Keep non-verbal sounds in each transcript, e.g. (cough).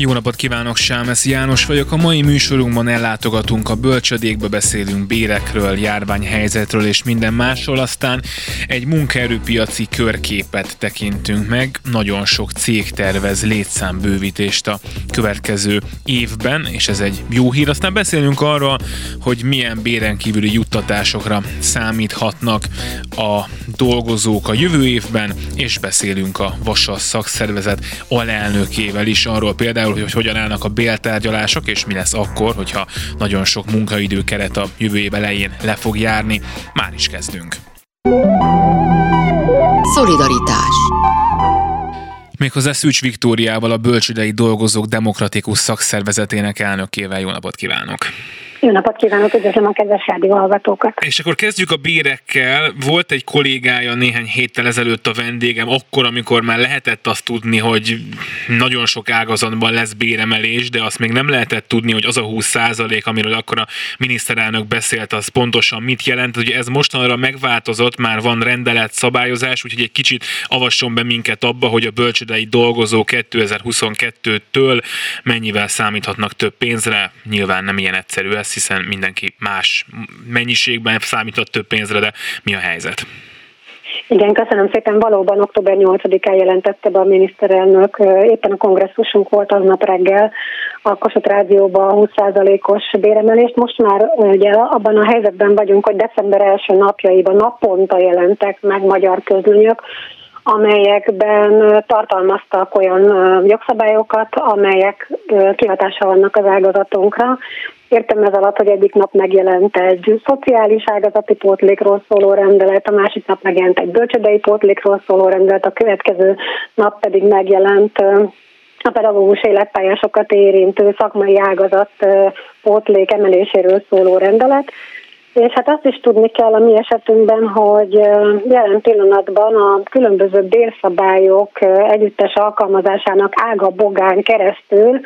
Jó napot kívánok, Sámesz János vagyok. A mai műsorunkban ellátogatunk a bölcsödékbe, beszélünk bérekről, járványhelyzetről és minden másról, aztán egy munkaerőpiaci körképet tekintünk meg. Nagyon sok cég tervez létszámbővítést a következő évben, és ez egy jó hír. Aztán beszélünk arról, hogy milyen béren kívüli juttatásokra számíthatnak a dolgozók a jövő évben, és beszélünk a Vasas szakszervezet alelnökével is arról például, például, hogy hogyan állnak a béltárgyalások, és mi lesz akkor, hogyha nagyon sok munkaidő keret a jövő év elején le fog járni. Már is kezdünk. Szolidaritás Méghozzá Szűcs Viktóriával, a Bölcsődei Dolgozók Demokratikus Szakszervezetének elnökével. Jó napot kívánok! Jó napot kívánok, üdvözlöm a kedves rádió hallgatókat. És akkor kezdjük a bérekkel. Volt egy kollégája néhány héttel ezelőtt a vendégem, akkor, amikor már lehetett azt tudni, hogy nagyon sok ágazatban lesz béremelés, de azt még nem lehetett tudni, hogy az a 20 százalék, amiről akkor a miniszterelnök beszélt, az pontosan mit jelent. Ugye ez mostanra megváltozott, már van rendelet, szabályozás, úgyhogy egy kicsit avasson be minket abba, hogy a bölcsödei dolgozó 2022-től mennyivel számíthatnak több pénzre. Nyilván nem ilyen egyszerű ez, lesz, hiszen mindenki más mennyiségben számított több pénzre, de mi a helyzet? Igen, köszönöm szépen. Valóban október 8-án jelentette be a miniszterelnök. Éppen a kongresszusunk volt aznap reggel a Kossuth Rádióban 20%-os béremelést. Most már ugye abban a helyzetben vagyunk, hogy december első napjaiban naponta jelentek meg magyar közlönyök, amelyekben tartalmaztak olyan jogszabályokat, amelyek kihatása vannak az ágazatunkra. Értem ez alatt, hogy egyik nap megjelent egy szociális ágazati pótlékról szóló rendelet, a másik nap megjelent egy bölcsödei pótlékról szóló rendelet, a következő nap pedig megjelent a pedagógus életpályásokat érintő szakmai ágazat pótlék emeléséről szóló rendelet. És hát azt is tudni kell a mi esetünkben, hogy jelen pillanatban a különböző bérszabályok együttes alkalmazásának ága bogán keresztül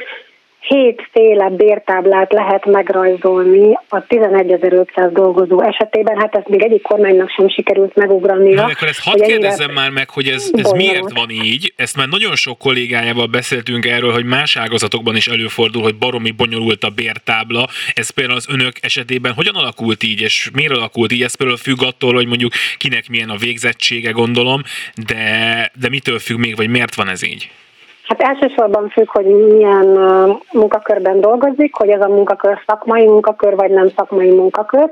hétféle bértáblát lehet megrajzolni a 11.500 dolgozó esetében, hát ezt még egyik kormánynak sem sikerült megugrani. Na, akkor ezt hadd kérdezzem már meg, hogy ez, ez miért van így? Ezt már nagyon sok kollégájával beszéltünk erről, hogy más ágazatokban is előfordul, hogy baromi bonyolult a bértábla. Ez például az önök esetében hogyan alakult így, és miért alakult így? Ez például függ attól, hogy mondjuk kinek milyen a végzettsége, gondolom, de, de mitől függ még, vagy miért van ez így? Hát elsősorban függ, hogy milyen munkakörben dolgozik, hogy ez a munkakör szakmai munkakör, vagy nem szakmai munkakör.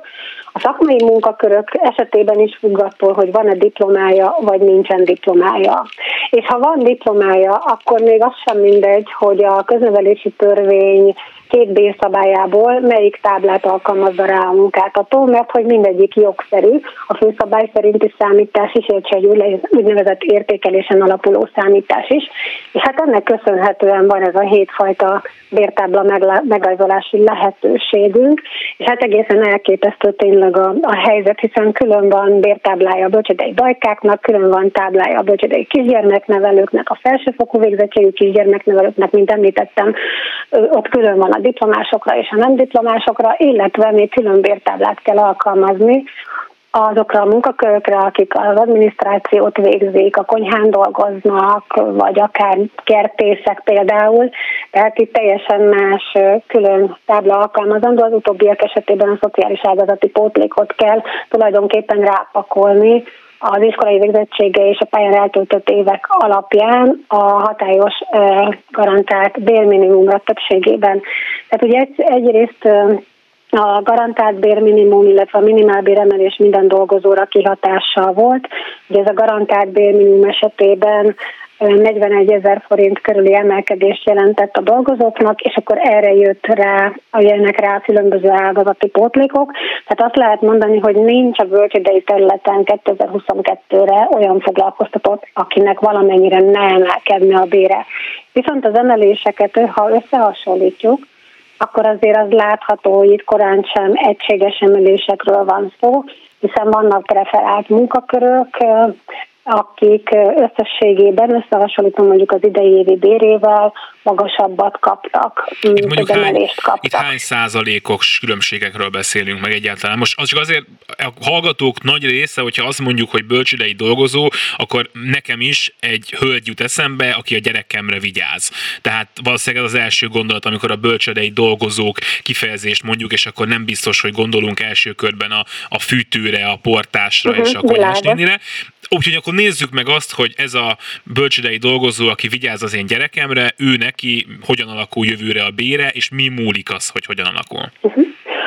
A szakmai munkakörök esetében is függ attól, hogy van-e diplomája, vagy nincsen diplomája. És ha van diplomája, akkor még az sem mindegy, hogy a köznevelési törvény két B-szabályából melyik táblát alkalmazza rá a munkáltató, mert hogy mindegyik jogszerű, a főszabály szerinti számítás is, és egy úgynevezett értékelésen alapuló számítás is. És hát ennek köszönhetően van ez a hétfajta bértábla megrajzolási lehetőségünk, és hát egészen elképesztő tényleg a, a helyzet, hiszen külön van bértáblája a bölcsödei dajkáknak, külön van táblája a bölcsödei kisgyermeknevelőknek, a felsőfokú végzettségű kisgyermeknevelőknek, mint említettem, ott külön van a diplomásokra és a nem diplomásokra, illetve még külön bértáblát kell alkalmazni azokra a munkakörökre, akik az adminisztrációt végzik, a konyhán dolgoznak, vagy akár kertészek például. Tehát itt teljesen más külön tábla alkalmazandó, az utóbbiak esetében a szociális ágazati pótlékot kell tulajdonképpen rápakolni az iskolai végzettsége és a pályán eltöltött évek alapján a hatályos garantált bérminimumra többségében. Tehát ugye egy, egyrészt a garantált bérminimum, illetve a minimálbéremelés minden dolgozóra kihatással volt. Ugye ez a garantált bérminimum esetében 41 ezer forint körüli emelkedést jelentett a dolgozóknak, és akkor erre jött rá, jönnek rá a különböző ágazati pótlékok. Tehát azt lehet mondani, hogy nincs a bölcsődei területen 2022-re olyan foglalkoztatott, akinek valamennyire ne emelkedne a bére. Viszont az emeléseket, ha összehasonlítjuk, akkor azért az látható, hogy itt korán sem egységes emelésekről van szó, hiszen vannak preferált munkakörök, akik összességében összehasonlítom mondjuk az idei évi bérével magasabbat kaptak, itt mondjuk hány, kaptak. Itt hány százalékos különbségekről beszélünk meg egyáltalán? Most az csak azért a hallgatók nagy része, hogyha azt mondjuk, hogy bölcsidei dolgozó, akkor nekem is egy hölgy jut eszembe, aki a gyerekemre vigyáz. Tehát valószínűleg ez az első gondolat, amikor a bölcsödei dolgozók kifejezést mondjuk, és akkor nem biztos, hogy gondolunk első körben a, a fűtőre, a portásra uh-huh, és a konyhás nénire. Úgyhogy akkor nézzük meg azt, hogy ez a bölcsödei dolgozó, aki vigyáz az én gyerekemre, ő neki hogyan alakul jövőre a bére, és mi múlik az, hogy hogyan alakul. Uh-huh.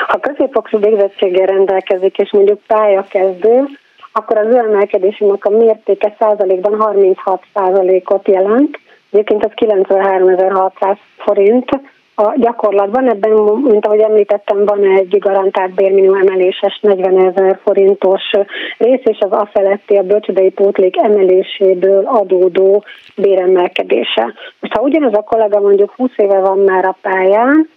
Ha középfokú végzettséggel rendelkezik, és mondjuk pályakezdő, akkor az ő emelkedésünknek a mértéke százalékban 36 százalékot jelent. Egyébként az 93.600 forint, a gyakorlatban ebben, mint ahogy említettem, van egy garantált bérminimum emeléses 40 ezer forintos rész, és az a feletti a bölcsödei pótlék emeléséből adódó béremelkedése. Most ha ugyanaz a kollega mondjuk 20 éve van már a pályán,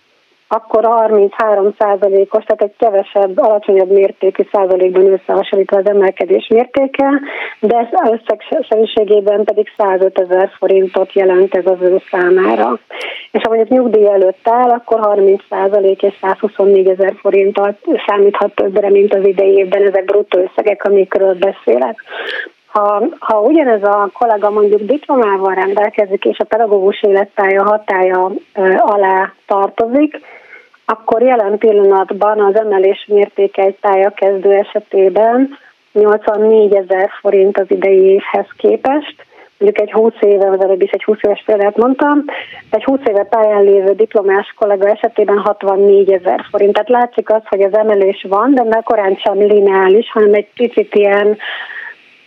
akkor 33 százalékos, tehát egy kevesebb, alacsonyabb mértékű százalékban összehasonlítva az emelkedés mértéke, de ez összegszerűségében pedig 105 ezer forintot jelent ez az ő számára. És ha mondjuk nyugdíj előtt áll, akkor 30 százalék és 124 ezer forintot számíthat többre, mint az idei évben ezek bruttó összegek, amikről beszélek. Ha, ha ugyanez a kollega mondjuk diplomával rendelkezik, és a pedagógus életpálya hatája alá tartozik, akkor jelen pillanatban az emelés mértéke egy pályakezdő esetében 84 ezer forint az idei évhez képest, mondjuk egy 20 éve, az előbb is egy 20 éves példát mondtam, egy 20 éve pályán lévő diplomás kollega esetében 64 ezer forint. Tehát látszik az, hogy az emelés van, de már korán sem lineális, hanem egy picit ilyen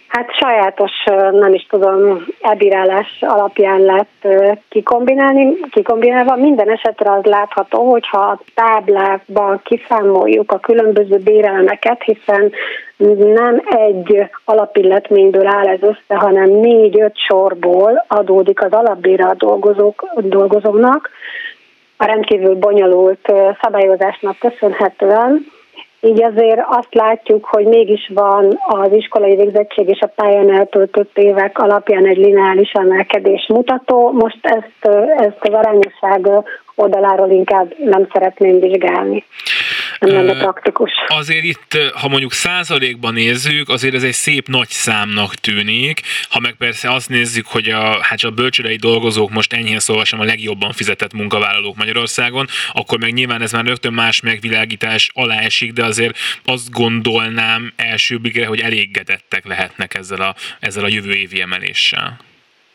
Hát sajátos, nem is tudom, elbírálás alapján lett kikombinálni, kikombinálva. Minden esetre az látható, hogyha a táblákban kiszámoljuk a különböző bérelmeket, hiszen nem egy alapilletményből áll ez össze, hanem négy-öt sorból adódik az alapbére a dolgozók, dolgozónak, a rendkívül bonyolult szabályozásnak köszönhetően, így azért azt látjuk, hogy mégis van az iskolai végzettség és a pályán eltöltött évek alapján egy lineáris emelkedés mutató. Most ezt, ezt az arányosság oldaláról inkább nem szeretném vizsgálni nem lenne praktikus. Azért itt, ha mondjuk százalékban nézzük, azért ez egy szép nagy számnak tűnik, ha meg persze azt nézzük, hogy a, hát a bölcsődei dolgozók most enyhén szóval sem a legjobban fizetett munkavállalók Magyarországon, akkor meg nyilván ez már rögtön más megvilágítás alá esik, de azért azt gondolnám elsőbbigre, hogy elégedettek lehetnek ezzel a, ezzel a jövő évi emeléssel.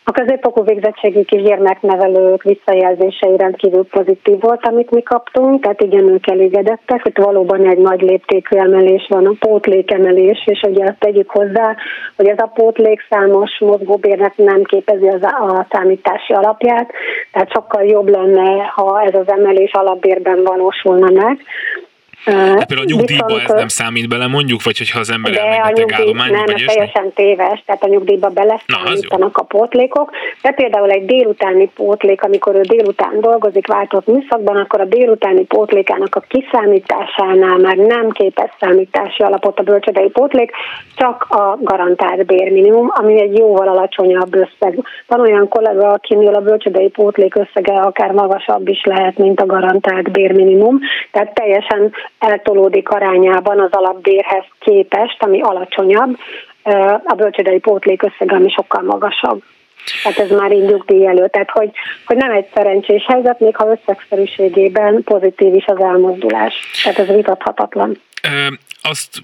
A középfokú végzettségű kisgyermeknevelők visszajelzései rendkívül pozitív volt, amit mi kaptunk, tehát igen, ők elégedettek, hogy valóban egy nagy léptékű emelés van, a pótlékemelés, és ugye azt tegyük hozzá, hogy ez a pótlék számos mozgóbérnek nem képezi az a számítási alapját, tehát sokkal jobb lenne, ha ez az emelés alapbérben valósulna meg. Hát például a nyugdíjba ez nem számít bele, mondjuk, vagy hogyha az ember elmegy állomány, nem, vagy ez teljesen téves, tehát a nyugdíjba beleszámítanak a pótlékok, de például egy délutáni pótlék, amikor ő délután dolgozik váltott műszakban, akkor a délutáni pótlékának a kiszámításánál már nem képes számítási alapot a bölcsödei pótlék, csak a garantált bérminimum, ami egy jóval alacsonyabb összeg. Van olyan kollega, akinél a bölcsödei pótlék összege akár magasabb is lehet, mint a garantált bérminimum, tehát teljesen eltolódik arányában az alapbérhez képest, ami alacsonyabb, a bölcsödei pótlék összeg, ami sokkal magasabb. Tehát ez már így nyugdíj elő. Tehát, hogy, hogy nem egy szerencsés helyzet, még ha összegszerűségében pozitív is az elmozdulás. Tehát ez vitathatatlan. Azt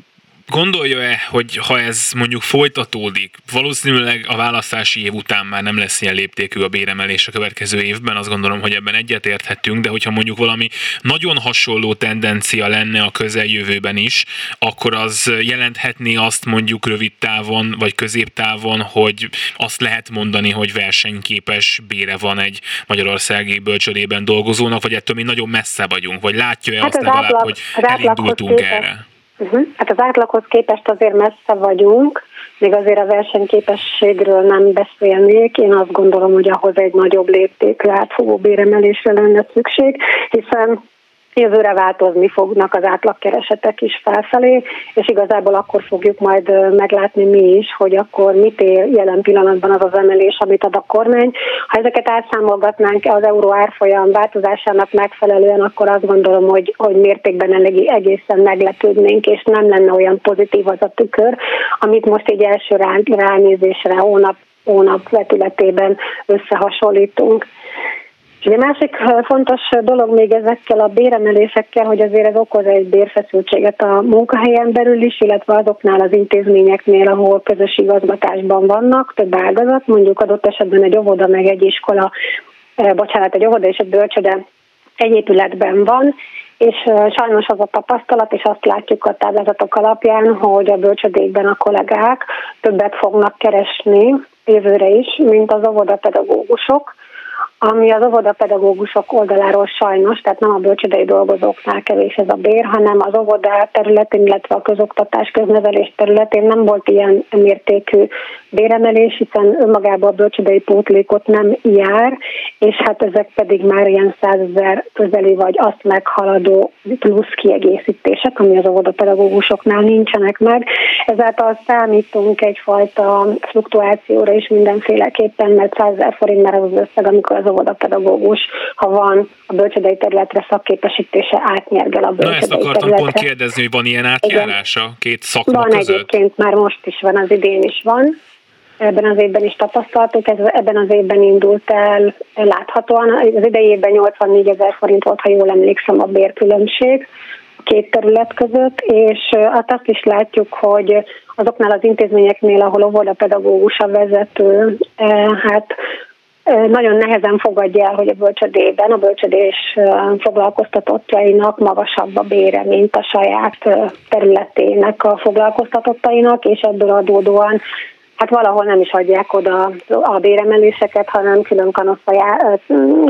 Gondolja-e, hogy ha ez mondjuk folytatódik, valószínűleg a választási év után már nem lesz ilyen léptékű a béremelés a következő évben, azt gondolom, hogy ebben egyetérthetünk, de hogyha mondjuk valami nagyon hasonló tendencia lenne a közeljövőben is, akkor az jelenthetné azt mondjuk rövid távon vagy középtávon, hogy azt lehet mondani, hogy versenyképes bére van egy magyarországi bölcsödében dolgozónak, vagy ettől mi nagyon messze vagyunk, vagy látja-e hát azt legalább, átlag, hogy elindultunk erre? Uh-huh. Hát az átlaghoz képest azért messze vagyunk, még azért a versenyképességről nem beszélnék. Én azt gondolom, hogy ahhoz egy nagyobb léptékű átfogó béremelésre lenne szükség, hiszen jövőre változni fognak az átlagkeresetek is felfelé, és igazából akkor fogjuk majd meglátni mi is, hogy akkor mit él jelen pillanatban az az emelés, amit ad a kormány. Ha ezeket átszámolgatnánk az euró árfolyam változásának megfelelően, akkor azt gondolom, hogy, hogy mértékben elég egészen meglepődnénk, és nem lenne olyan pozitív az a tükör, amit most egy első ránézésre hónap hónap vetületében összehasonlítunk. Egy másik fontos dolog még ezekkel a béremelésekkel, hogy azért ez okoz egy bérfeszültséget a munkahelyen belül is, illetve azoknál az intézményeknél, ahol közös igazgatásban vannak, több ágazat, mondjuk adott esetben egy óvoda meg egy iskola, bocsánat, egy óvoda és egy bölcsöde egy épületben van, és sajnos az a tapasztalat, és azt látjuk a táblázatok alapján, hogy a bölcsödékben a kollégák többet fognak keresni jövőre is, mint az óvodapedagógusok, ami az óvodapedagógusok oldaláról sajnos, tehát nem a bölcsödei dolgozóknál kevés ez a bér, hanem az óvoda területén, illetve a közoktatás, köznevelés területén nem volt ilyen mértékű béremelés, hiszen önmagában a bölcsödei pótlékot nem jár, és hát ezek pedig már ilyen százezer közeli vagy azt meghaladó plusz kiegészítések, ami az óvodapedagógusoknál nincsenek meg. Ezáltal számítunk egyfajta fluktuációra is mindenféleképpen, mert 100 ezer forint már az összeg, amikor az óvodapedagógus, ha van a bölcsödei területre szakképesítése, átnyergel a bölcsödei Na ezt akartam területre. pont kérdezni, hogy van ilyen átjárása Igen. két szakma van között? Egyébként, már most is van, az idén is van ebben az évben is tapasztaltuk, ez ebben az évben indult el láthatóan. Az idei évben 84 ezer forint volt, ha jól emlékszem, a bérkülönbség a két terület között, és hát azt is látjuk, hogy azoknál az intézményeknél, ahol óvoda pedagógus a vezető, hát nagyon nehezen fogadja el, hogy a bölcsödében a bölcsödés foglalkoztatottjainak magasabb a bére, mint a saját területének a foglalkoztatottainak, és ebből adódóan hát valahol nem is adják oda a béremeléseket, hanem külön kanossza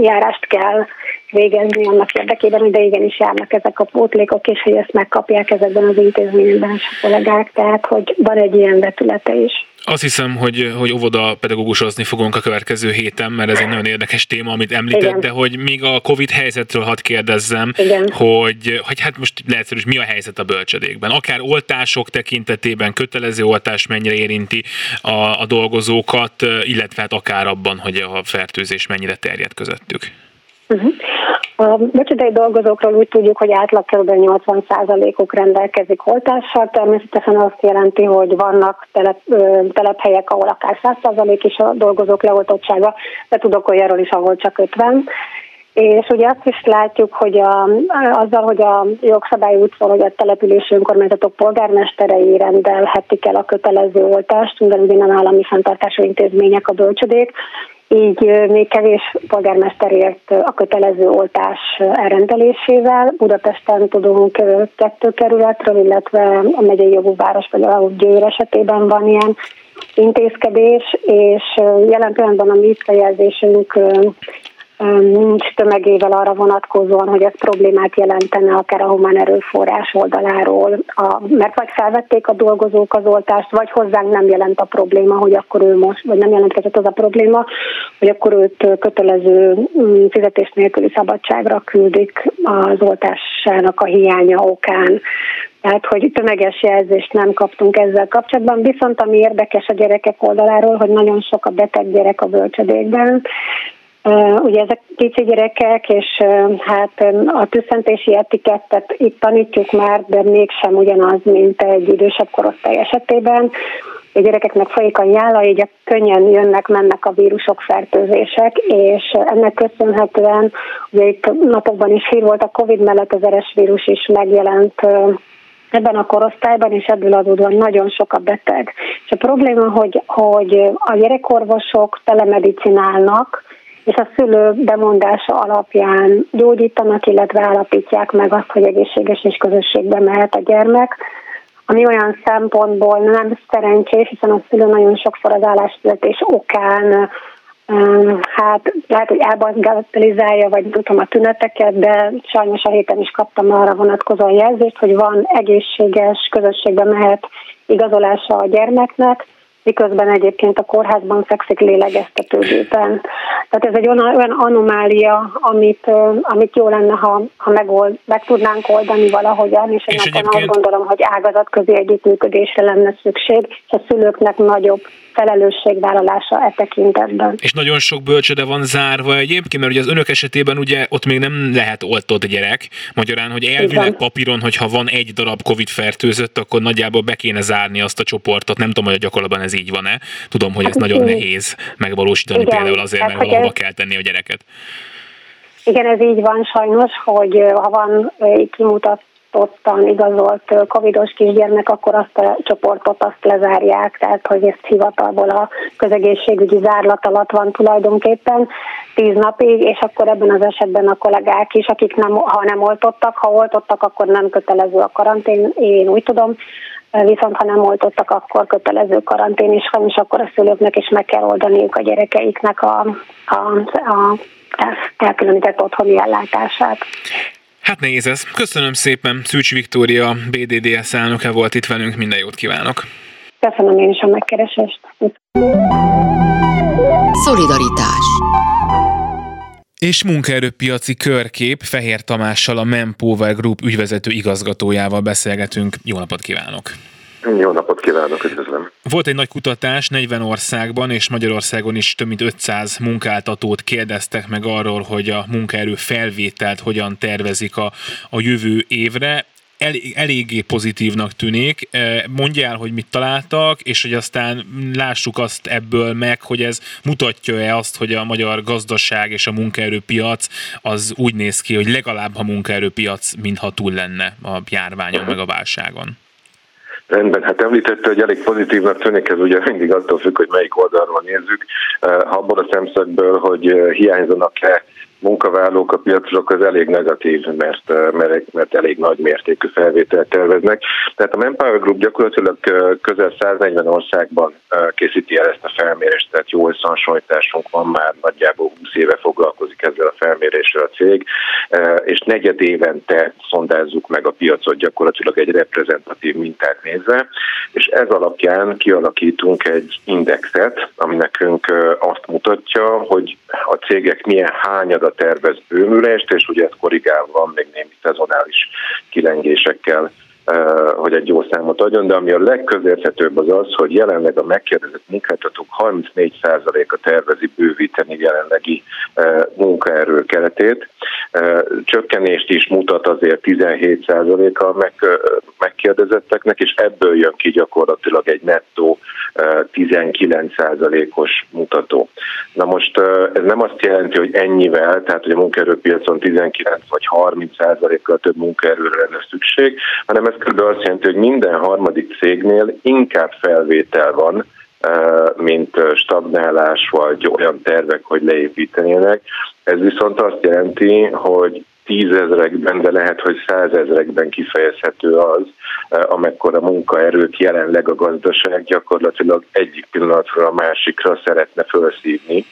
járást kell végezni annak érdekében, hogy de igenis járnak ezek a pótlékok, és hogy ezt megkapják ezekben az intézményekben a kollégák, tehát hogy van egy ilyen vetülete is. Azt hiszem, hogy, hogy óvoda pedagógusozni fogunk a következő héten, mert ez egy nagyon érdekes téma, amit említett, Igen. de hogy még a Covid helyzetről hadd kérdezzem, Igen. hogy, hogy hát most lehetszerűs, mi a helyzet a bölcsödékben? Akár oltások tekintetében, kötelező oltás mennyire érinti a, a dolgozókat, illetve hát akár abban, hogy a fertőzés mennyire terjed közöttük. Uh-huh. A bölcsödei dolgozókról úgy tudjuk, hogy átlag kb. 80%-uk rendelkezik oltással. Természetesen azt jelenti, hogy vannak telep, telephelyek, ahol akár 100% is a dolgozók leoltottsága, de tudok olyanról is, ahol csak 50. És ugye azt is látjuk, hogy a, azzal, hogy a jogszabály úgy szól, hogy a települési önkormányzatok polgármesterei rendelhetik el a kötelező oltást, ugyanúgy nem állami fenntartású intézmények a bölcsödék, így még kevés polgármester ért a kötelező oltás elrendelésével. Budapesten tudunk kettő kerületről, illetve a megyei jogú város, például Győr esetében van ilyen intézkedés, és jelen pillanatban a mi visszajelzésünk nincs tömegével arra vonatkozóan, hogy ez problémát jelentene akár a humán erőforrás oldaláról, a, mert vagy felvették a dolgozók az oltást, vagy hozzánk nem jelent a probléma, hogy akkor ő most, vagy nem jelentkezett az a probléma, hogy akkor őt kötelező mm, fizetés nélküli szabadságra küldik az oltásának a hiánya okán. Tehát, hogy tömeges jelzést nem kaptunk ezzel kapcsolatban, viszont ami érdekes a gyerekek oldaláról, hogy nagyon sok a beteg gyerek a bölcsödékben, Uh, ugye ezek kicsi gyerekek, és hát a tűzszentési etikettet itt tanítjuk már, de mégsem ugyanaz, mint egy idősebb korosztály esetében. A gyerekeknek folyik a nyála, így könnyen jönnek, mennek a vírusok, fertőzések, és ennek köszönhetően, ugye itt napokban is hír volt, a Covid mellett az eres vírus is megjelent ebben a korosztályban, és ebből adódóan nagyon sok a beteg. És a probléma, hogy, hogy a gyerekorvosok telemedicinálnak, és a szülő bemondása alapján gyógyítanak, illetve állapítják meg azt, hogy egészséges és közösségbe mehet a gyermek, ami olyan szempontból nem szerencsés, hiszen a szülő nagyon sokszor az állásvezetés okán hát lehet, hogy elbagatelizálja, vagy nem tudom a tüneteket, de sajnos a héten is kaptam arra vonatkozó jelzést, hogy van egészséges közösségbe mehet igazolása a gyermeknek, miközben egyébként a kórházban fekszik lélegeztetőgépen. Tehát ez egy olyan anomália, amit, amit jó lenne, ha, ha megold, meg tudnánk oldani valahogyan, és én és egyébként... azt gondolom, hogy ágazatközi együttműködésre lenne szükség, és a szülőknek nagyobb felelősségvállalása e tekintetben. És nagyon sok bölcsöde van zárva egyébként, mert ugye az önök esetében ugye ott még nem lehet oltott gyerek, magyarán, hogy elvileg papíron, hogyha van egy darab Covid fertőzött, akkor nagyjából be kéne zárni azt a csoportot. Nem tudom, hogy a gyakorlatban ez így van-e. Tudom, hogy ez hát, nagyon nehéz megvalósítani Igen, például azért, mert valahova ez... kell tenni a gyereket. Igen, ez így van sajnos, hogy ha van kimutat ottan igazolt covidos kisgyermek, akkor azt a csoportot azt lezárják, tehát hogy ezt hivatalból a közegészségügyi zárlat alatt van tulajdonképpen tíz napig, és akkor ebben az esetben a kollégák is, akik nem, ha nem oltottak, ha oltottak, akkor nem kötelező a karantén, én úgy tudom, viszont ha nem oltottak, akkor kötelező karantén is van, és akkor a szülőknek is meg kell oldaniuk a gyerekeiknek a, a, a elkülönített otthoni ellátását. Hát nézd ez. Köszönöm szépen. Szűcs Viktória, BDDS elnöke volt itt velünk. Minden jót kívánok. Köszönöm én is a megkeresést. Szolidaritás és munkaerőpiaci körkép Fehér Tamással a Manpower Group ügyvezető igazgatójával beszélgetünk. Jó napot kívánok! Jó napot kívánok, üdvözlöm! Volt egy nagy kutatás 40 országban, és Magyarországon is több mint 500 munkáltatót kérdeztek meg arról, hogy a munkaerő felvételt hogyan tervezik a, a jövő évre elég, eléggé pozitívnak tűnik. Mondjál, hogy mit találtak, és hogy aztán lássuk azt ebből meg, hogy ez mutatja-e azt, hogy a magyar gazdaság és a munkaerőpiac az úgy néz ki, hogy legalább a munkaerőpiac mintha túl lenne a járványon meg a válságon. Rendben, hát említette, hogy elég pozitívnak tűnik, ez ugye mindig attól függ, hogy melyik oldalról nézzük. Ha abból a szemszögből, hogy hiányzanak-e munkavállalók a piacok az elég negatív, mert, mert, mert elég nagy mértékű felvételt terveznek. Tehát a Manpower Group gyakorlatilag közel 140 országban készíti el ezt a felmérést, tehát jó összehasonlításunk van már, nagyjából 20 éve foglalkozik ezzel a felméréssel a cég, és negyed évente szondázzuk meg a piacot gyakorlatilag egy reprezentatív mintát nézve, és ez alapján kialakítunk egy indexet, ami nekünk azt mutatja, hogy a cégek milyen hányada tervez bőmülést, és ugye ez korrigálva van még némi szezonális kilengésekkel hogy egy jó számot adjon, de ami a legközérthetőbb az az, hogy jelenleg a megkérdezett munkáltatók 34%-a tervezi bővíteni jelenlegi munkaerő keretét. Csökkenést is mutat azért 17%-a megkérdezetteknek, és ebből jön ki gyakorlatilag egy nettó 19%-os mutató. Na most ez nem azt jelenti, hogy ennyivel, tehát hogy a munkaerőpiacon 19 vagy 30%-kal több munkaerőre lenne szükség, hanem ez kb. azt jelenti, hogy minden harmadik cégnél inkább felvétel van, mint stagnálás, vagy olyan tervek, hogy leépítenének. Ez viszont azt jelenti, hogy tízezrekben, de lehet, hogy százezrekben kifejezhető az, amekkora munkaerőt jelenleg a gazdaság gyakorlatilag egyik pillanatról a másikra szeretne felszívni.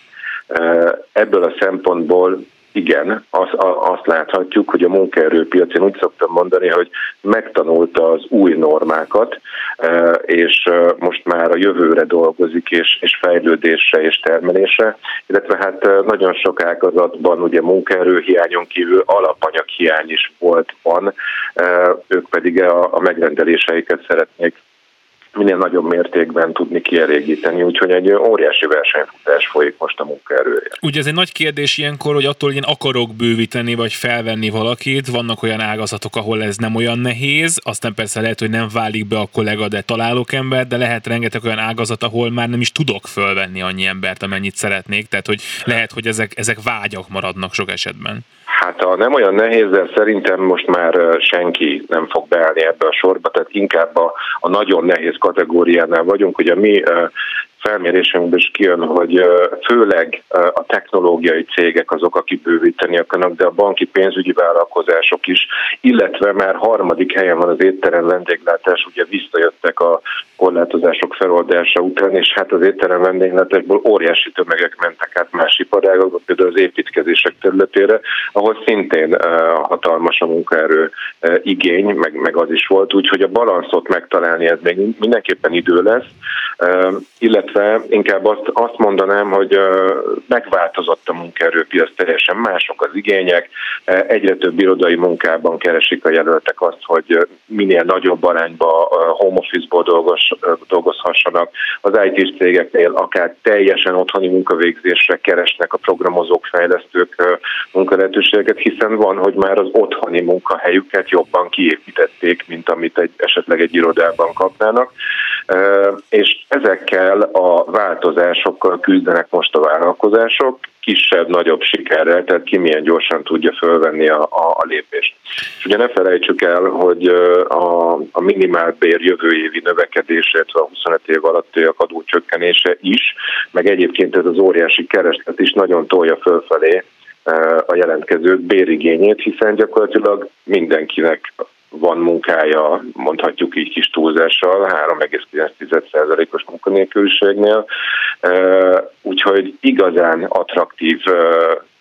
Ebből a szempontból igen, azt, azt láthatjuk, hogy a munkaerőpiac, én úgy szoktam mondani, hogy megtanulta az új normákat, e, és e, most már a jövőre dolgozik, és, és fejlődésre és termelésre, illetve hát e, nagyon sok ágazatban ugye munkaerőhiányon kívül alapanyaghiány is volt, van, ők pedig a, a megrendeléseiket szeretnék minél nagyobb mértékben tudni kielégíteni, úgyhogy egy óriási versenyfutás folyik most a munkaerőért. Ugye ez egy nagy kérdés ilyenkor, hogy attól, hogy én akarok bővíteni vagy felvenni valakit, vannak olyan ágazatok, ahol ez nem olyan nehéz, aztán persze lehet, hogy nem válik be a kollega, de találok ember, de lehet rengeteg olyan ágazat, ahol már nem is tudok fölvenni annyi embert, amennyit szeretnék, tehát hogy lehet, hogy ezek, ezek vágyak maradnak sok esetben. A nem olyan nehéz, de szerintem most már senki nem fog beállni ebbe a sorba, tehát inkább a, a nagyon nehéz kategóriánál vagyunk. Ugye mi felmérésünkből is kijön, hogy főleg a technológiai cégek azok, akik bővíteni akarnak, de a banki pénzügyi vállalkozások is, illetve már harmadik helyen van az étterem vendéglátás, ugye visszajöttek a korlátozások feloldása után, és hát az étterem vendéglátásból óriási tömegek mentek át más iparágokba, például az építkezések területére, ahol szintén hatalmas a munkaerő igény, meg, meg az is volt, úgyhogy a balanszot megtalálni ez még mindenképpen idő lesz, illetve inkább azt, azt mondanám, hogy megváltozott a munkaerőpiac teljesen, mások az igények, egyre több irodai munkában keresik a jelöltek azt, hogy minél nagyobb arányba home office-ból dolgoz, dolgozhassanak. Az IT-s cégeknél akár teljesen otthoni munkavégzésre keresnek a programozók, fejlesztők munkalehetőségeket, hiszen van, hogy már az otthoni munkahelyüket jobban kiépítették, mint amit egy, esetleg egy irodában kapnának. És ezekkel a változásokkal küzdenek most a vállalkozások, kisebb-nagyobb sikerrel, tehát ki milyen gyorsan tudja fölvenni a, a, a lépést. És ugye ne felejtsük el, hogy a, a minimálbér jövő évi növekedése, a 25 év alattiak adócsökkenése is, meg egyébként ez az óriási kereslet is nagyon tolja fölfelé a jelentkezők bérigényét, hiszen gyakorlatilag mindenkinek van munkája, mondhatjuk így kis túlzással, 3,9%-os munkanélküliségnél, úgyhogy igazán attraktív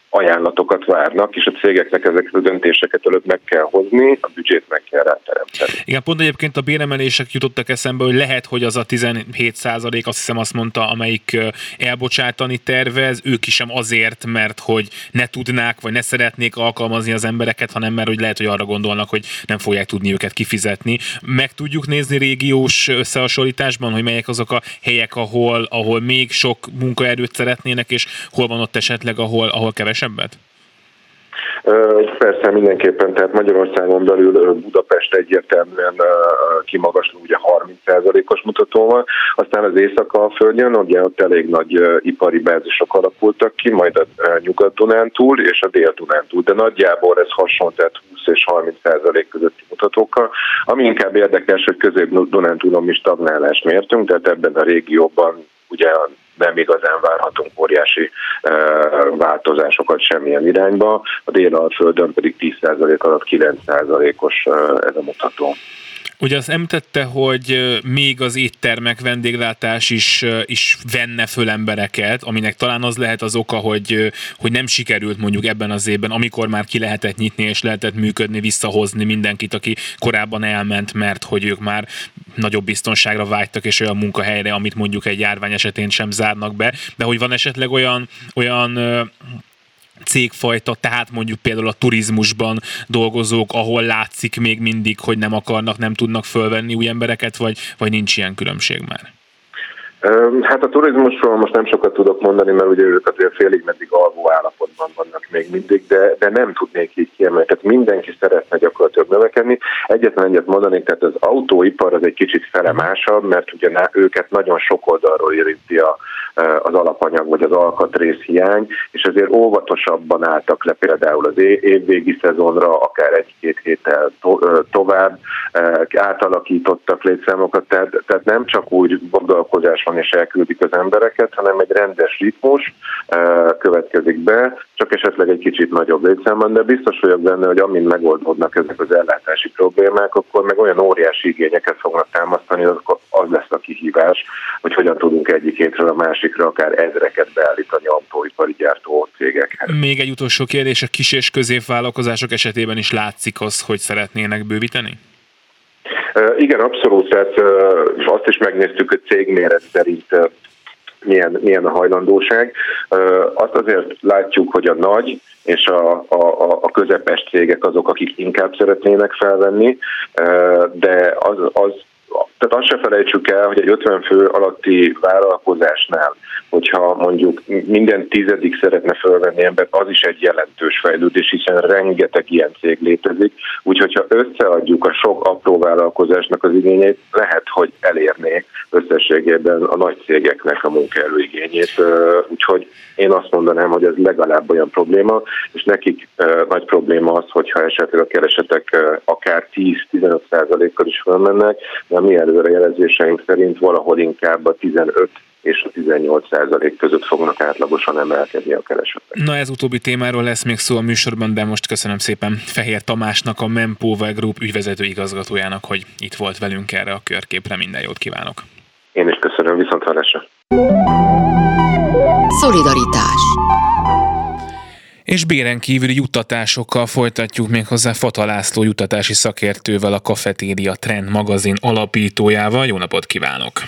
ajánlatokat várnak, és a cégeknek ezeket a döntéseket előtt meg kell hozni, a büdzsét meg kell ráteremteni. Igen, pont egyébként a béremelések jutottak eszembe, hogy lehet, hogy az a 17 százalék, azt hiszem azt mondta, amelyik elbocsátani tervez, ők is sem azért, mert hogy ne tudnák, vagy ne szeretnék alkalmazni az embereket, hanem mert hogy lehet, hogy arra gondolnak, hogy nem fogják tudni őket kifizetni. Meg tudjuk nézni régiós összehasonlításban, hogy melyek azok a helyek, ahol, ahol még sok munkaerőt szeretnének, és hol van ott esetleg, ahol, ahol kevesebb kevesebbet? Persze mindenképpen, tehát Magyarországon belül Budapest egyértelműen kimagasló, ugye 30%-os mutatóval, aztán az éjszaka földjön, ugye ott elég nagy ipari bázisok alakultak ki, majd a Nyugat-Dunántúl és a Dél-Dunántúl, de nagyjából ez hasonló, tehát 20 és 30% közötti mutatókkal. Ami inkább érdekes, hogy közép-Dunántúlon mi stagnálást mértünk, tehát ebben a régióban ugye nem igazán várhatunk óriási változásokat semmilyen irányba. A délalföldön pedig 10% alatt 9%-os ez a mutató. Ugye azt említette, hogy még az éttermek, vendéglátás is, is venne föl embereket, aminek talán az lehet az oka, hogy, hogy nem sikerült mondjuk ebben az évben, amikor már ki lehetett nyitni és lehetett működni, visszahozni mindenkit, aki korábban elment, mert hogy ők már nagyobb biztonságra vágytak, és olyan munkahelyre, amit mondjuk egy járvány esetén sem zárnak be, de hogy van esetleg olyan, olyan cégfajta, tehát mondjuk például a turizmusban dolgozók, ahol látszik még mindig, hogy nem akarnak, nem tudnak fölvenni új embereket, vagy, vagy nincs ilyen különbség már? Hát a turizmusról most nem sokat tudok mondani, mert ugye ők azért félig meddig alvó állapotban vannak még mindig, de, de nem tudnék így kiemelni. Tehát mindenki szeretne gyakorlatilag növekedni. Egyetlen egyet mondanék, tehát az autóipar az egy kicsit felemásabb, mert ugye őket nagyon sok oldalról érinti a, az alapanyag vagy az alkatrész hiány, és ezért óvatosabban álltak le például az évvégi szezonra, akár egy-két héttel to- tovább, átalakítottak létszámokat, tehát, tehát nem csak úgy gondolkozás van és elküldik az embereket, hanem egy rendes ritmus következik be, csak esetleg egy kicsit nagyobb létszámban, de biztos vagyok benne, hogy amint megoldódnak ezek az ellátási problémák, akkor meg olyan óriási igényeket fognak támasztani, az, az lesz a kihívás, hogy hogyan tudunk egyik hétről a másikra akár ezreket beállítani autóipari gyártó cégekhez. Még egy utolsó kérdés, a kis és középvállalkozások esetében is látszik az, hogy szeretnének bővíteni? Igen, abszolút, tehát azt is megnéztük, hogy cégméret szerint milyen, milyen a hajlandóság. Azt azért látjuk, hogy a nagy és a, a, a közepes cégek azok, akik inkább szeretnének felvenni, de az, az tehát azt se felejtsük el, hogy egy 50 fő alatti vállalkozásnál, hogyha mondjuk minden tizedik szeretne fölvenni embert, az is egy jelentős fejlődés, hiszen rengeteg ilyen cég létezik. Úgyhogy ha összeadjuk a sok apró vállalkozásnak az igényét, lehet, hogy elérné összességében a nagy cégeknek a munkaerőigényét. Úgyhogy én azt mondanám, hogy ez legalább olyan probléma, és nekik nagy probléma az, hogyha esetleg a keresetek akár 10-15 kal is fölmennek, de a mi előrejelzéseink szerint valahol inkább a 15 és a 18% között fognak átlagosan emelkedni a keresetek. Na ez utóbbi témáról lesz még szó a műsorban, de most köszönöm szépen Fehér Tamásnak, a Mempower Group ügyvezető igazgatójának, hogy itt volt velünk erre a körképre. Minden jót kívánok! Én is köszönöm, viszont hallásra! Szolidaritás és béren kívüli juttatásokkal folytatjuk még hozzá Fata László juttatási szakértővel, a Kafetéria Trend magazin alapítójával. Jó napot kívánok!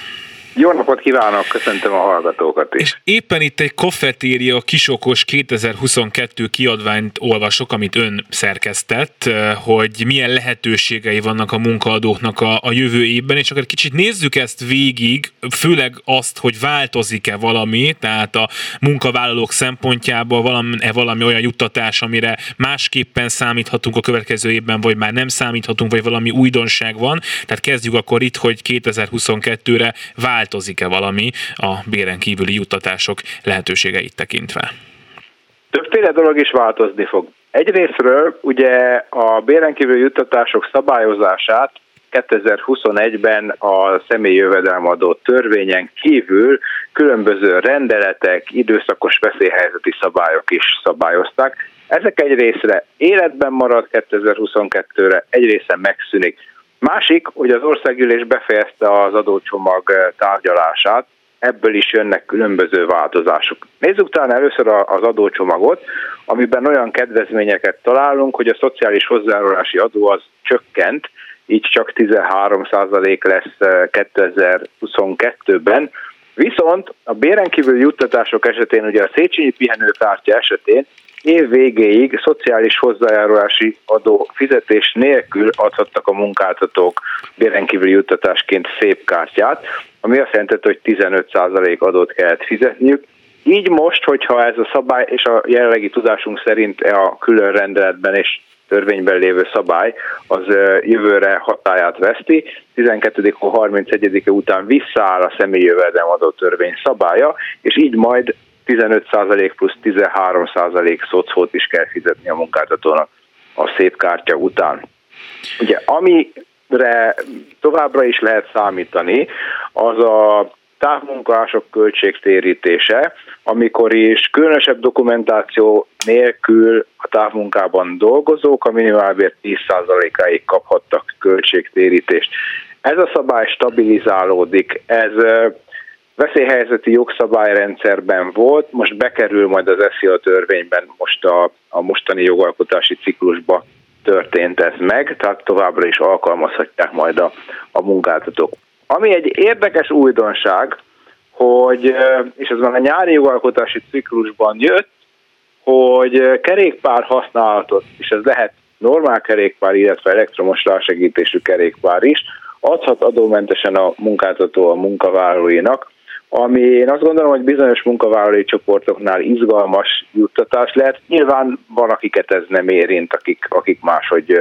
Jó napot kívánok, köszöntöm a hallgatókat is. És éppen itt egy Kofetéria Kisokos 2022 kiadványt olvasok, amit ön szerkesztett, hogy milyen lehetőségei vannak a munkaadóknak a, a jövő évben, és akkor kicsit nézzük ezt végig, főleg azt, hogy változik-e valami, tehát a munkavállalók szempontjából valami, valami olyan juttatás, amire másképpen számíthatunk a következő évben, vagy már nem számíthatunk, vagy valami újdonság van. Tehát kezdjük akkor itt, hogy 2022-re vált változik-e valami a béren kívüli juttatások lehetőségeit tekintve? Többféle dolog is változni fog. Egyrésztről ugye a béren kívüli juttatások szabályozását 2021-ben a személyi jövedelmadó törvényen kívül különböző rendeletek, időszakos veszélyhelyzeti szabályok is szabályozták. Ezek egy részre életben marad 2022-re, egy része megszűnik. Másik, hogy az országgyűlés befejezte az adócsomag eh, tárgyalását, ebből is jönnek különböző változások. Nézzük talán először az adócsomagot, amiben olyan kedvezményeket találunk, hogy a szociális hozzájárulási adó az csökkent, így csak 13% lesz 2022-ben. Eh, Viszont a béren kívül juttatások esetén, ugye a Széchenyi pihenőkártya esetén év végéig szociális hozzájárulási adó fizetés nélkül adhattak a munkáltatók bérenkívüli juttatásként szép kártyát, ami azt jelenti, hogy 15% adót kellett fizetniük. Így most, hogyha ez a szabály, és a jelenlegi tudásunk szerint a külön rendeletben és törvényben lévő szabály, az jövőre hatáját veszti. 12. 31 -e után visszaáll a személyi jövedelmadó törvény szabálya, és így majd 15% plusz 13% szocót is kell fizetni a munkáltatónak a szép kártya után. Ugye, amire továbbra is lehet számítani, az a távmunkások költségtérítése, amikor is különösebb dokumentáció nélkül a távmunkában dolgozók a minimálbér 10%-áig kaphattak költségtérítést. Ez a szabály stabilizálódik, ez veszélyhelyzeti jogszabályrendszerben volt, most bekerül majd az SZIA törvényben, most a, a mostani jogalkotási ciklusba történt ez meg, tehát továbbra is alkalmazhatják majd a, a munkáltatók. Ami egy érdekes újdonság, hogy, és ez már a nyári jogalkotási ciklusban jött, hogy kerékpár használatot, és ez lehet normál kerékpár, illetve elektromos rásegítésű kerékpár is, adhat adómentesen a munkáltató a munkavállalóinak, ami én azt gondolom, hogy bizonyos munkavállalói csoportoknál izgalmas juttatás lehet. Nyilván van, akiket ez nem érint, akik, akik máshogy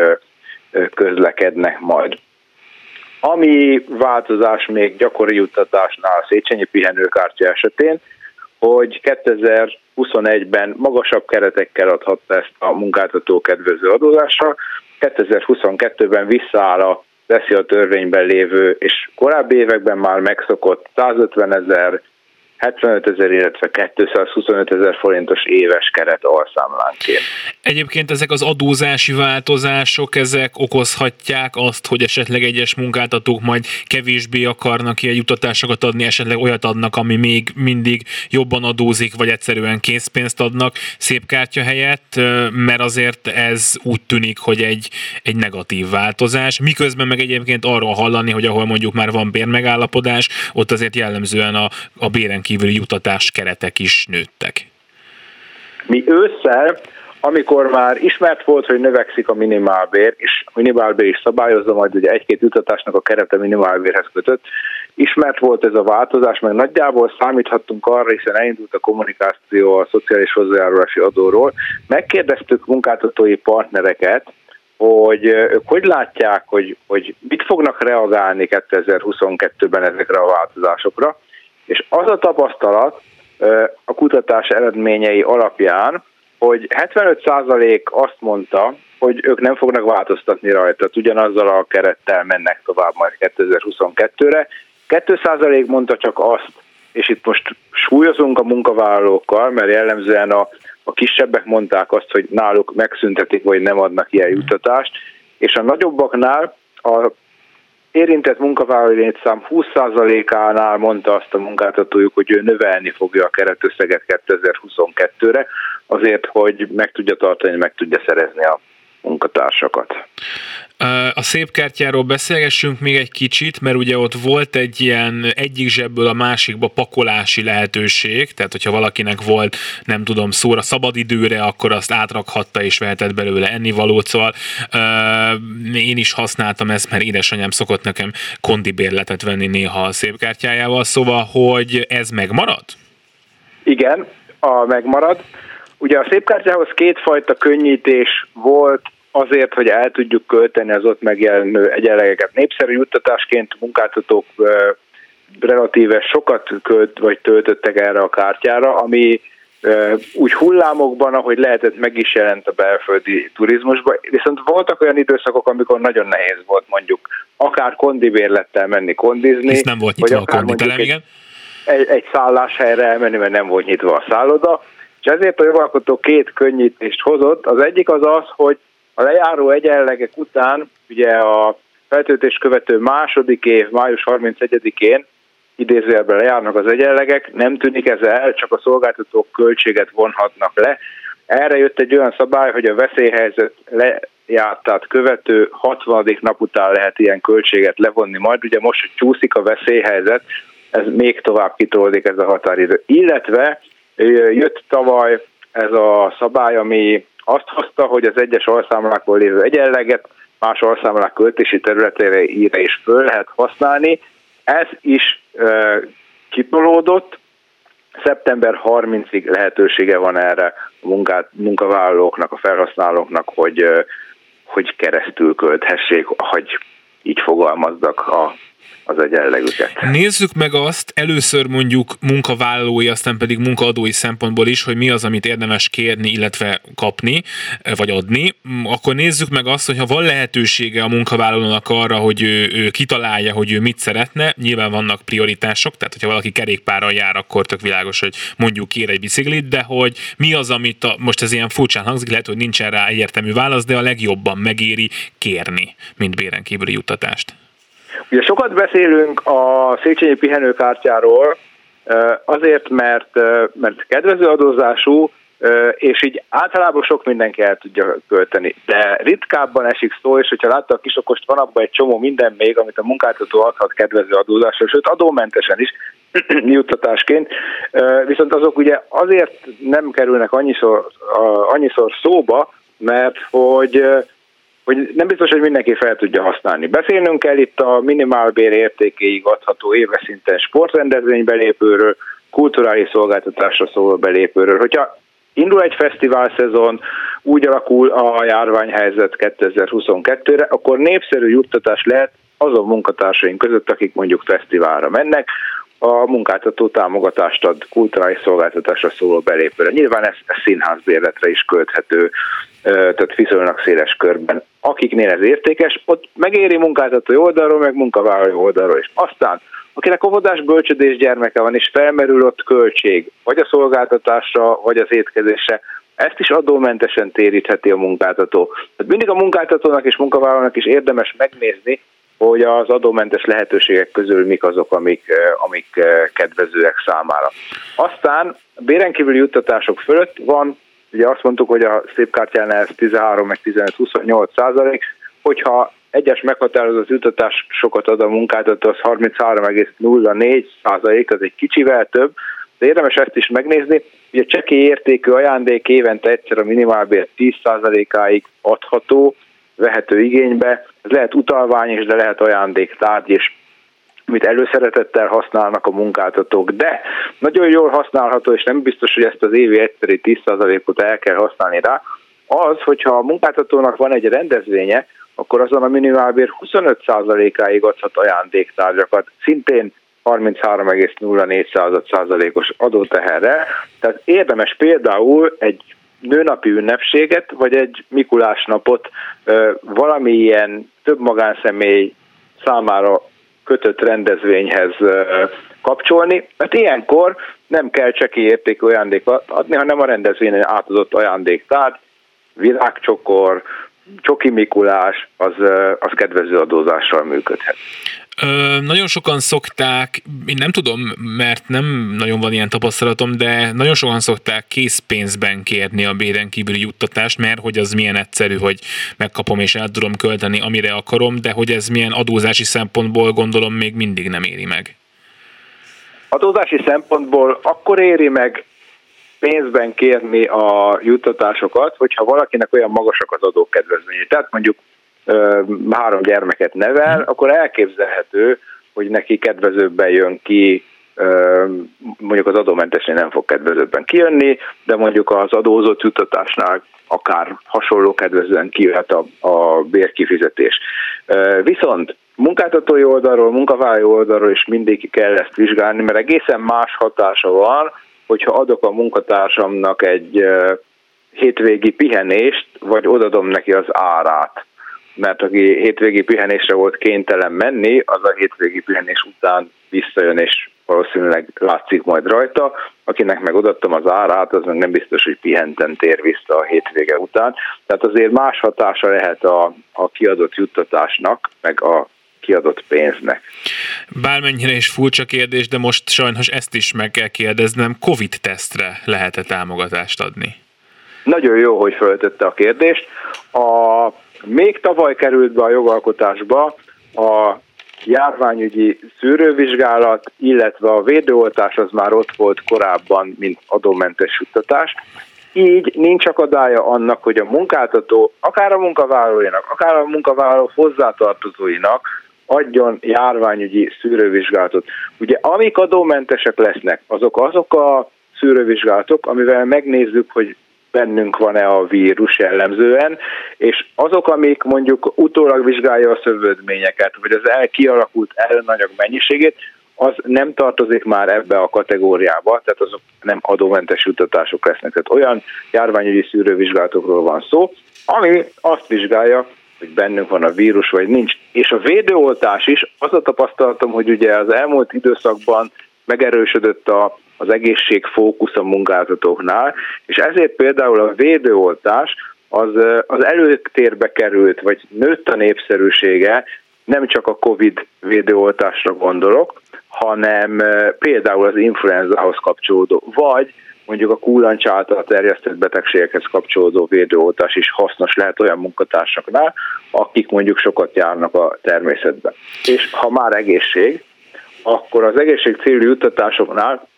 közlekednek majd. Ami változás még gyakori juttatásnál a Széchenyi pihenőkártya esetén, hogy 2021-ben magasabb keretekkel adhatta ezt a munkáltató kedvező adózásra, 2022-ben visszaáll a veszi a törvényben lévő, és korábbi években már megszokott 150 ezer 75 ezer, illetve 225 ezer forintos éves keret alszámlánként. Egyébként ezek az adózási változások, ezek okozhatják azt, hogy esetleg egyes munkáltatók majd kevésbé akarnak ilyen jutatásokat adni, esetleg olyat adnak, ami még mindig jobban adózik, vagy egyszerűen készpénzt adnak szép kártya helyett, mert azért ez úgy tűnik, hogy egy, egy negatív változás. Miközben meg egyébként arról hallani, hogy ahol mondjuk már van bérmegállapodás, ott azért jellemzően a, a béren kívüli jutatás keretek is nőttek? Mi ősszel, amikor már ismert volt, hogy növekszik a minimálbér, és a minimálbér is szabályozza majd ugye egy-két jutatásnak a kerete minimálbérhez kötött, ismert volt ez a változás, meg nagyjából számíthattunk arra, hiszen elindult a kommunikáció a szociális hozzájárulási adóról. Megkérdeztük munkáltatói partnereket, hogy ők hogy látják, hogy, hogy mit fognak reagálni 2022-ben ezekre a változásokra, és az a tapasztalat a kutatás eredményei alapján, hogy 75% azt mondta, hogy ők nem fognak változtatni rajta, ugyanazzal a kerettel mennek tovább majd 2022-re. 2% mondta csak azt, és itt most súlyozunk a munkavállalókkal, mert jellemzően a, a kisebbek mondták azt, hogy náluk megszüntetik, vagy nem adnak ilyen juttatást, és a nagyobbaknál a érintett munkavállalói létszám 20%-ánál mondta azt a munkáltatójuk, hogy ő növelni fogja a keretösszeget 2022-re, azért, hogy meg tudja tartani, meg tudja szerezni a munkatársakat. A szép kártyáról beszélgessünk még egy kicsit, mert ugye ott volt egy ilyen egyik zsebből a másikba pakolási lehetőség, tehát hogyha valakinek volt, nem tudom, szóra szabadidőre, akkor azt átrakhatta és vehetett belőle ennivalót, szóval én is használtam ezt, mert édesanyám szokott nekem kondibérletet venni néha a szép kártyájával, szóval, hogy ez megmarad? Igen, a megmarad. Ugye a szép kártyához kétfajta könnyítés volt, azért, hogy el tudjuk költeni az ott megjelenő egyenlegeket. Népszerű juttatásként munkáltatók relatíve sokat költ, vagy töltöttek erre a kártyára, ami úgy hullámokban, ahogy lehetett, meg is jelent a belföldi turizmusban. Viszont voltak olyan időszakok, amikor nagyon nehéz volt mondjuk akár kondibérlettel menni kondizni. Hisz nem volt nyitva a konditerem, igen. Egy, egy szálláshelyre elmenni, mert nem volt nyitva a szálloda. És ezért a jogalkotó két könnyítést hozott. Az egyik az az, hogy a lejáró egyenlegek után, ugye a feltöltés követő második év, május 31-én idézőjelben lejárnak az egyenlegek, nem tűnik ez el, csak a szolgáltatók költséget vonhatnak le. Erre jött egy olyan szabály, hogy a veszélyhelyzet lejártát követő 60. nap után lehet ilyen költséget levonni. Majd ugye most, hogy csúszik a veszélyhelyzet, ez még tovább kitolódik ez a határidő. Illetve jött tavaly ez a szabály, ami azt hozta, hogy az egyes orszámlákból lévő egyenleget más orszámlák költési területére írja és föl lehet használni. Ez is e, kitolódott, szeptember 30-ig lehetősége van erre a munkát, munkavállalóknak, a felhasználóknak, hogy, hogy keresztül költhessék, hogy így fogalmazzak a az egyenlegüket. Nézzük meg azt először mondjuk munkavállalói, aztán pedig munkaadói szempontból is, hogy mi az, amit érdemes kérni, illetve kapni, vagy adni. Akkor nézzük meg azt, hogy ha van lehetősége a munkavállalónak arra, hogy ő, ő kitalálja, hogy ő mit szeretne, nyilván vannak prioritások, tehát hogyha valaki kerékpárral jár, akkor tök világos, hogy mondjuk kér egy biciklit, de hogy mi az, amit a, most ez ilyen furcsán hangzik, lehet, hogy nincsen rá egyértelmű válasz, de a legjobban megéri kérni, mint béren kívüli juttatást. Ugye sokat beszélünk a Széchenyi pihenőkártyáról, azért, mert, mert kedvező adózású, és így általában sok mindenki el tudja költeni. De ritkábban esik szó, és hogyha látta a kisokost, van abban egy csomó minden még, amit a munkáltató adhat kedvező adózásra, sőt adómentesen is, (clears throat) juttatásként. Viszont azok ugye azért nem kerülnek annyiszor, annyiszor szóba, mert hogy hogy nem biztos, hogy mindenki fel tudja használni. Beszélnünk kell itt a minimálbér értékéig adható éves szinten sportrendezvény belépőről, kulturális szolgáltatásra szóló belépőről. Hogyha indul egy fesztivál szezon, úgy alakul a járványhelyzet 2022-re, akkor népszerű juttatás lehet azon munkatársaink között, akik mondjuk fesztiválra mennek, a munkáltató támogatást ad kulturális szolgáltatásra szóló belépőre. Nyilván ez, ez színházbérletre is költhető, tehát viszonylag széles körben. Akiknél ez értékes, ott megéri munkáltató oldalról, meg munkavállalói oldalról is. Aztán, akinek óvodás bölcsödés gyermeke van, és felmerül ott költség, vagy a szolgáltatásra, vagy az étkezésre, ezt is adómentesen térítheti a munkáltató. Tehát mindig a munkáltatónak és munkavállalónak is érdemes megnézni, hogy az adómentes lehetőségek közül mik azok, amik, amik kedvezőek számára. Aztán a bérenkívüli juttatások fölött van Ugye azt mondtuk, hogy a szép kártyánál ez 13 meg 15-28 százalék, hogyha egyes meghatározott jutatás sokat ad a munkáltató, az 33,04 százalék, az egy kicsivel több, de érdemes ezt is megnézni. Ugye csekély értékű ajándék évente egyszer a minimálbér 10 százalékáig adható, vehető igénybe. Ez lehet utalvány is, de lehet ajándéktárgy is amit előszeretettel használnak a munkáltatók, de nagyon jól használható, és nem biztos, hogy ezt az évi egyszeri 10%-ot el kell használni rá, az, hogyha a munkáltatónak van egy rendezvénye, akkor azon a minimálbér 25%-áig adhat ajándéktárgyakat, szintén 33,04%-os adóteherre. Tehát érdemes például egy nőnapi ünnepséget, vagy egy Mikulás napot valamilyen több magánszemély számára kötött rendezvényhez kapcsolni, mert ilyenkor nem kell cseki értékű ajándékot adni, hanem a rendezvényen átadott ajándéktár, virágcsokor, Csoki Mikulás, az, az kedvező adózással működhet. Ö, nagyon sokan szokták, én nem tudom, mert nem nagyon van ilyen tapasztalatom, de nagyon sokan szokták készpénzben kérni a béren kívüli juttatást, mert hogy az milyen egyszerű, hogy megkapom és el tudom költeni, amire akarom, de hogy ez milyen adózási szempontból gondolom még mindig nem éri meg. Adózási szempontból akkor éri meg pénzben kérni a juttatásokat, hogyha valakinek olyan magasak az adókedvezményei. Tehát mondjuk három gyermeket nevel, akkor elképzelhető, hogy neki kedvezőbben jön ki, mondjuk az adómentesnél nem fog kedvezőbben kijönni, de mondjuk az adózott juttatásnál akár hasonló kedvezően kijöhet a, a bérkifizetés. Viszont munkáltatói oldalról, munkavállalói oldalról is mindig kell ezt vizsgálni, mert egészen más hatása van, hogyha adok a munkatársamnak egy hétvégi pihenést, vagy odadom neki az árát mert aki hétvégi pihenésre volt kénytelen menni, az a hétvégi pihenés után visszajön, és valószínűleg látszik majd rajta. Akinek meg odaadtam az árát, az meg nem biztos, hogy pihenten tér vissza a hétvége után. Tehát azért más hatása lehet a, a kiadott juttatásnak, meg a kiadott pénznek. Bármennyire is furcsa kérdés, de most sajnos ezt is meg kell kérdeznem, Covid-tesztre lehet-e támogatást adni? Nagyon jó, hogy föltette a kérdést. A még tavaly került be a jogalkotásba a járványügyi szűrővizsgálat, illetve a védőoltás az már ott volt korábban, mint adómentes juttatás. Így nincs akadálya annak, hogy a munkáltató, akár a munkavállalóinak, akár a munkavállaló hozzátartozóinak adjon járványügyi szűrővizsgálatot. Ugye amik adómentesek lesznek, azok azok a szűrővizsgálatok, amivel megnézzük, hogy bennünk van-e a vírus jellemzően, és azok, amik mondjuk utólag vizsgálja a szövődményeket, vagy az el kialakult ellenanyag mennyiségét, az nem tartozik már ebbe a kategóriába, tehát azok nem adómentes jutatások lesznek. Tehát olyan járványügyi szűrővizsgálatokról van szó, ami azt vizsgálja, hogy bennünk van a vírus, vagy nincs. És a védőoltás is, az a tapasztalatom, hogy ugye az elmúlt időszakban megerősödött a az egészségfókusz a munkáltatóknál, és ezért például a védőoltás az, az előtérbe került, vagy nőtt a népszerűsége, nem csak a COVID védőoltásra gondolok, hanem például az influenzához kapcsolódó, vagy mondjuk a kullancs által terjesztett betegségekhez kapcsolódó védőoltás is hasznos lehet olyan munkatársaknál, akik mondjuk sokat járnak a természetben. És ha már egészség, akkor az egészség célú juttatásoknál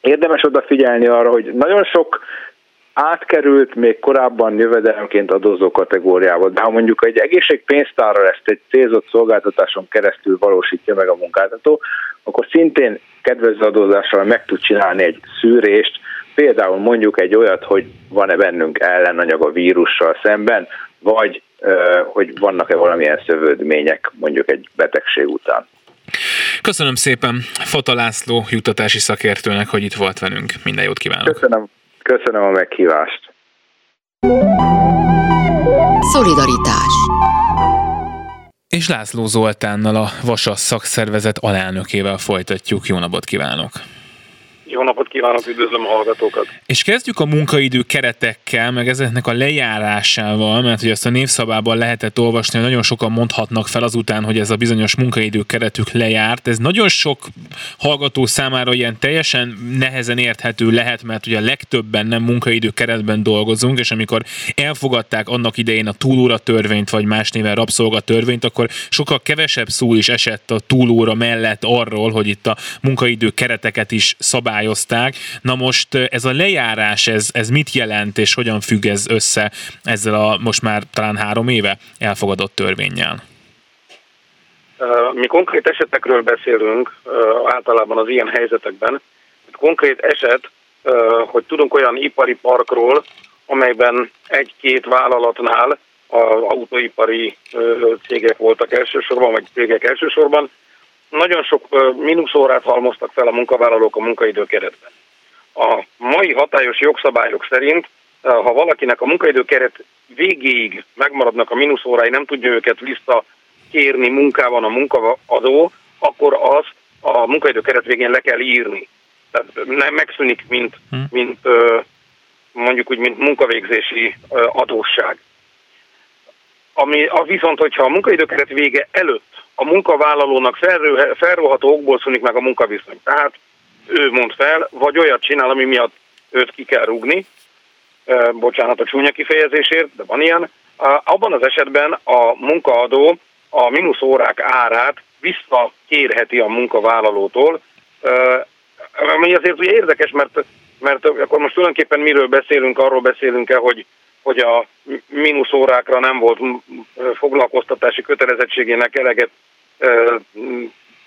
érdemes odafigyelni arra, hogy nagyon sok átkerült még korábban jövedelemként adózó kategóriába, de ha mondjuk egy egészségpénztárra ezt egy célzott szolgáltatáson keresztül valósítja meg a munkáltató, akkor szintén kedvező adózással meg tud csinálni egy szűrést, például mondjuk egy olyat, hogy van-e bennünk ellenanyag a vírussal szemben, vagy hogy vannak-e valamilyen szövődmények mondjuk egy betegség után. Köszönöm szépen Fata László jutatási szakértőnek, hogy itt volt velünk. Minden jót kívánok. Köszönöm, köszönöm a meghívást. Szolidaritás és László Zoltánnal a Vasas szakszervezet alelnökével folytatjuk. Jó napot kívánok! Jó napot kívánok, üdvözlöm a hallgatókat! És kezdjük a munkaidő keretekkel, meg ezeknek a lejárásával, mert hogy ezt a névszabában lehetett olvasni, hogy nagyon sokan mondhatnak fel azután, hogy ez a bizonyos munkaidő keretük lejárt. Ez nagyon sok hallgató számára ilyen teljesen nehezen érthető lehet, mert ugye a legtöbben nem munkaidő keretben dolgozunk, és amikor elfogadták annak idején a túlóra törvényt, vagy más néven rabszolga törvényt, akkor sokkal kevesebb szó is esett a túlóra mellett arról, hogy itt a munkaidő kereteket is szabály szabályozták. Na most ez a lejárás, ez, ez mit jelent, és hogyan függ ez össze ezzel a most már talán három éve elfogadott törvényel? Mi konkrét esetekről beszélünk általában az ilyen helyzetekben. Konkrét eset, hogy tudunk olyan ipari parkról, amelyben egy-két vállalatnál az autóipari cégek voltak elsősorban, vagy cégek elsősorban, nagyon sok mínuszórát halmoztak fel a munkavállalók a munkaidőkeretben. A mai hatályos jogszabályok szerint, ha valakinek a munkaidőkeret végéig megmaradnak a mínuszórái, nem tudja őket visszakérni munkában a munkaadó, akkor azt a munkaidő keret végén le kell írni. Tehát nem megszűnik, mint, hm. mint mondjuk úgy, mint munkavégzési adósság. Ami a viszont, hogyha a munkaidőkeret vége előtt a munkavállalónak felróható okból szűnik meg a munkaviszony. Tehát ő mond fel, vagy olyat csinál, ami miatt őt ki kell rúgni, bocsánat a csúnya kifejezésért, de van ilyen, abban az esetben a munkaadó a mínusz órák árát visszakérheti a munkavállalótól, ami azért ugye érdekes, mert, mert akkor most tulajdonképpen miről beszélünk, arról beszélünk-e, hogy, hogy a mínusz órákra nem volt foglalkoztatási kötelezettségének eleget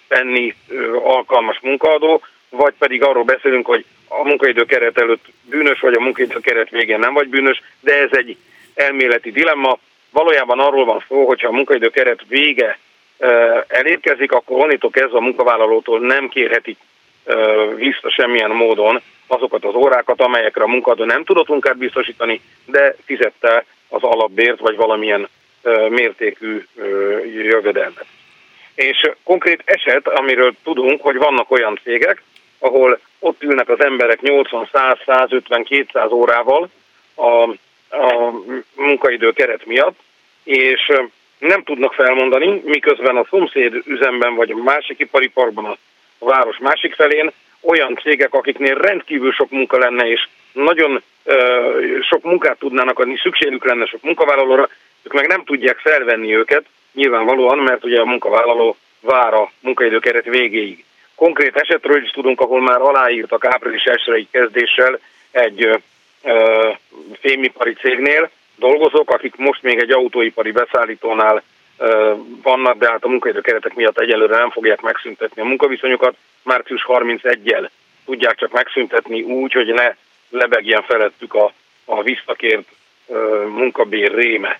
tenni alkalmas munkaadó, vagy pedig arról beszélünk, hogy a munkaidő keret előtt bűnös, vagy a munkaidő keret végén nem vagy bűnös, de ez egy elméleti dilemma. Valójában arról van szó, hogyha a munkaidő keret vége elérkezik, akkor onnitól kezdve a munkavállalótól nem kérhetik vissza semmilyen módon azokat az órákat, amelyekre a munkadó nem tudott munkát biztosítani, de fizette az alapbért vagy valamilyen mértékű jövedelmet. És konkrét eset, amiről tudunk, hogy vannak olyan cégek, ahol ott ülnek az emberek 80, 100, 150, 200 órával a, a munkaidő keret miatt, és nem tudnak felmondani, miközben a szomszéd üzemben vagy a másik ipari parkban a város másik felén olyan cégek, akiknél rendkívül sok munka lenne, és nagyon uh, sok munkát tudnának adni, szükségük lenne sok munkavállalóra, ők meg nem tudják felvenni őket, nyilvánvalóan, mert ugye a munkavállaló vár a munkaidőkeret végéig. Konkrét esetről is tudunk, ahol már aláírtak április 1 kezdéssel egy uh, fémipari cégnél dolgozók, akik most még egy autóipari beszállítónál vannak, de hát a munkaidő keretek miatt egyelőre nem fogják megszüntetni a munkaviszonyokat. Március 31-jel tudják csak megszüntetni úgy, hogy ne lebegjen felettük a, a visszakért munkabér réme.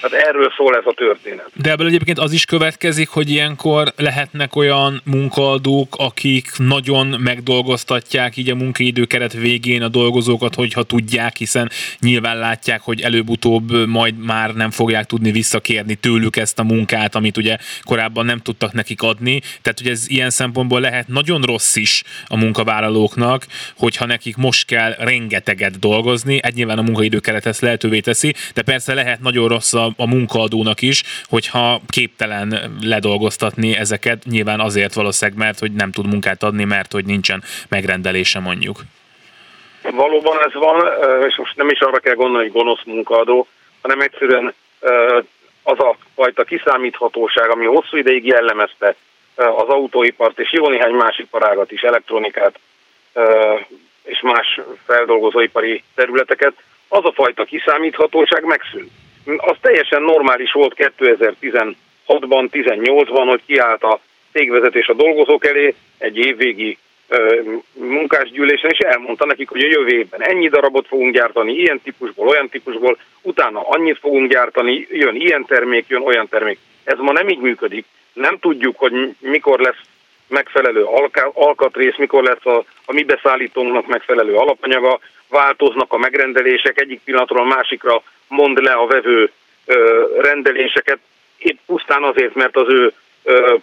Tehát erről szól ez a történet. De ebből egyébként az is következik, hogy ilyenkor lehetnek olyan munkaadók, akik nagyon megdolgoztatják így a munkaidőkeret végén a dolgozókat, hogyha tudják, hiszen nyilván látják, hogy előbb-utóbb majd már nem fogják tudni visszakérni tőlük ezt a munkát, amit ugye korábban nem tudtak nekik adni. Tehát, hogy ez ilyen szempontból lehet nagyon rossz is a munkavállalóknak, hogyha nekik most kell rengeteget dolgozni, egy nyilván a munkaidőkeret ezt lehetővé teszi, de persze lehet nagyon rossz a a, munkaadónak is, hogyha képtelen ledolgoztatni ezeket, nyilván azért valószínűleg, mert hogy nem tud munkát adni, mert hogy nincsen megrendelése mondjuk. Valóban ez van, és most nem is arra kell gondolni, hogy gonosz munkaadó, hanem egyszerűen az a fajta kiszámíthatóság, ami hosszú ideig jellemezte az autóipart és jó néhány másik parágat is, elektronikát és más feldolgozóipari területeket, az a fajta kiszámíthatóság megszűnt az teljesen normális volt 2016-ban, 18-ban, hogy kiállt a cégvezetés a dolgozók elé egy évvégi munkásgyűlésen, és elmondta nekik, hogy a jövő évben ennyi darabot fogunk gyártani, ilyen típusból, olyan típusból, utána annyit fogunk gyártani, jön ilyen termék, jön olyan termék. Ez ma nem így működik. Nem tudjuk, hogy mikor lesz megfelelő alkatrész, mikor lesz a, a mi beszállítónknak megfelelő alapanyaga, változnak a megrendelések, egyik pillanatról a másikra mond le a vevő rendeléseket, épp pusztán azért, mert az ő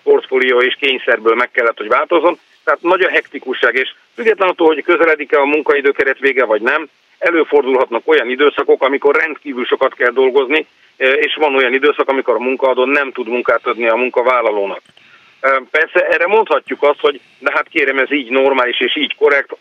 portfólió és kényszerből meg kellett, hogy változzon. Tehát nagy a hektikusság, és függetlenül attól, hogy közeledik-e a munkaidőkeret vége vagy nem, előfordulhatnak olyan időszakok, amikor rendkívül sokat kell dolgozni, és van olyan időszak, amikor a munkaadó nem tud munkát adni a munkavállalónak. Persze erre mondhatjuk azt, hogy de hát kérem, ez így normális és így korrekt,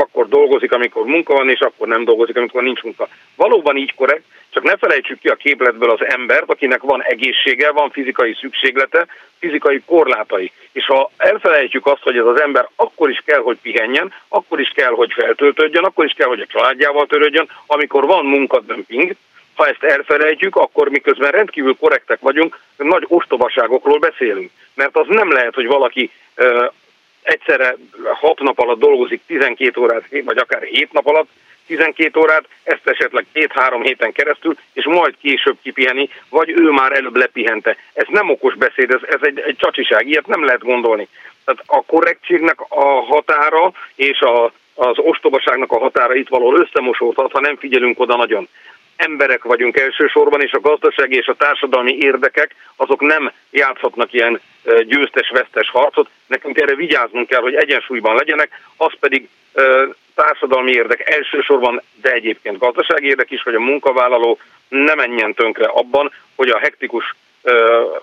akkor dolgozik, amikor munka van, és akkor nem dolgozik, amikor nincs munka. Valóban így korrekt, csak ne felejtsük ki a képletből az embert, akinek van egészsége, van fizikai szükséglete, fizikai korlátai. És ha elfelejtjük azt, hogy ez az ember akkor is kell, hogy pihenjen, akkor is kell, hogy feltöltődjön, akkor is kell, hogy a családjával törődjön, amikor van munkadömping, ha ezt elfelejtjük, akkor miközben rendkívül korrektek vagyunk, nagy ostobaságokról beszélünk. Mert az nem lehet, hogy valaki ö, egyszerre 6 nap alatt dolgozik 12 órát, vagy akár 7 nap alatt, 12 órát, ezt esetleg 2-3 héten keresztül, és majd később kipiheni, vagy ő már előbb lepihente. Ez nem okos beszéd, ez, ez egy, egy csacsiság, ilyet nem lehet gondolni. Tehát a korrektségnek a határa és a, az ostobaságnak a határa itt valahol összemosódhat, ha nem figyelünk oda nagyon. Emberek vagyunk elsősorban, és a gazdasági és a társadalmi érdekek azok nem játszhatnak ilyen győztes-vesztes harcot. Nekünk erre vigyáznunk kell, hogy egyensúlyban legyenek, az pedig társadalmi érdek elsősorban, de egyébként gazdasági érdek is, hogy a munkavállaló ne menjen tönkre abban, hogy a hektikus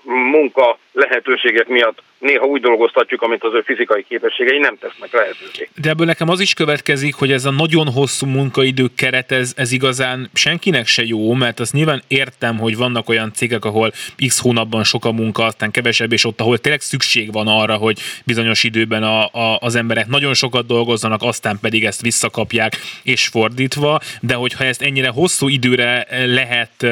munka lehetőségek miatt néha úgy dolgoztatjuk, amit az ő fizikai képességei nem tesznek lehetővé. De ebből nekem az is következik, hogy ez a nagyon hosszú munkaidő keret, ez, ez igazán senkinek se jó, mert azt nyilván értem, hogy vannak olyan cégek, ahol x hónapban sok a munka, aztán kevesebb, és ott, ahol tényleg szükség van arra, hogy bizonyos időben a, a, az emberek nagyon sokat dolgozzanak, aztán pedig ezt visszakapják, és fordítva, de hogyha ezt ennyire hosszú időre lehet,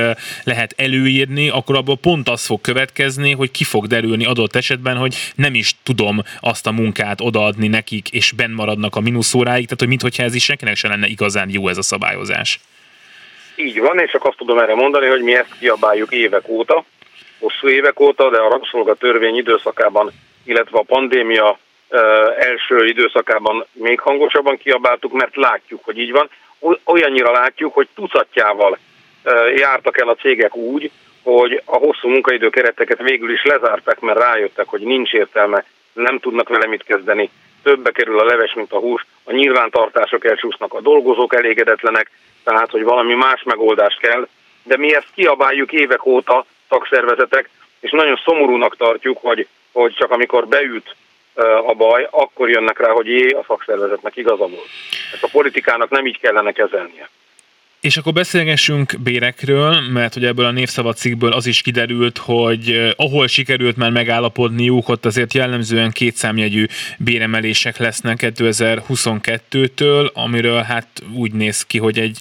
lehet előírni, akkor abból pont az fog következni, hogy ki fog derülni adott esetben, hogy nem is tudom azt a munkát odaadni nekik, és benn maradnak a minuszóráig, tehát hogy mintha ez is senkinek se lenne igazán jó ez a szabályozás. Így van, és csak azt tudom erre mondani, hogy mi ezt kiabáljuk évek óta, hosszú évek óta, de a rabszolga törvény időszakában, illetve a pandémia első időszakában még hangosabban kiabáltuk, mert látjuk, hogy így van. Olyannyira látjuk, hogy tucatjával jártak el a cégek úgy, hogy a hosszú munkaidő kereteket végül is lezártak, mert rájöttek, hogy nincs értelme, nem tudnak vele mit kezdeni, többe kerül a leves, mint a hús, a nyilvántartások elcsúsznak, a dolgozók elégedetlenek, tehát hogy valami más megoldást kell, de mi ezt kiabáljuk évek óta, szakszervezetek, és nagyon szomorúnak tartjuk, hogy, hogy csak amikor beüt a baj, akkor jönnek rá, hogy jé, a szakszervezetnek igaza volt. Ezt a politikának nem így kellene kezelnie. És akkor beszélgessünk bérekről, mert hogy ebből a névszava cikkből az is kiderült, hogy ahol sikerült már megállapodniuk, ott azért jellemzően kétszámjegyű béremelések lesznek 2022-től, amiről hát úgy néz ki, hogy egy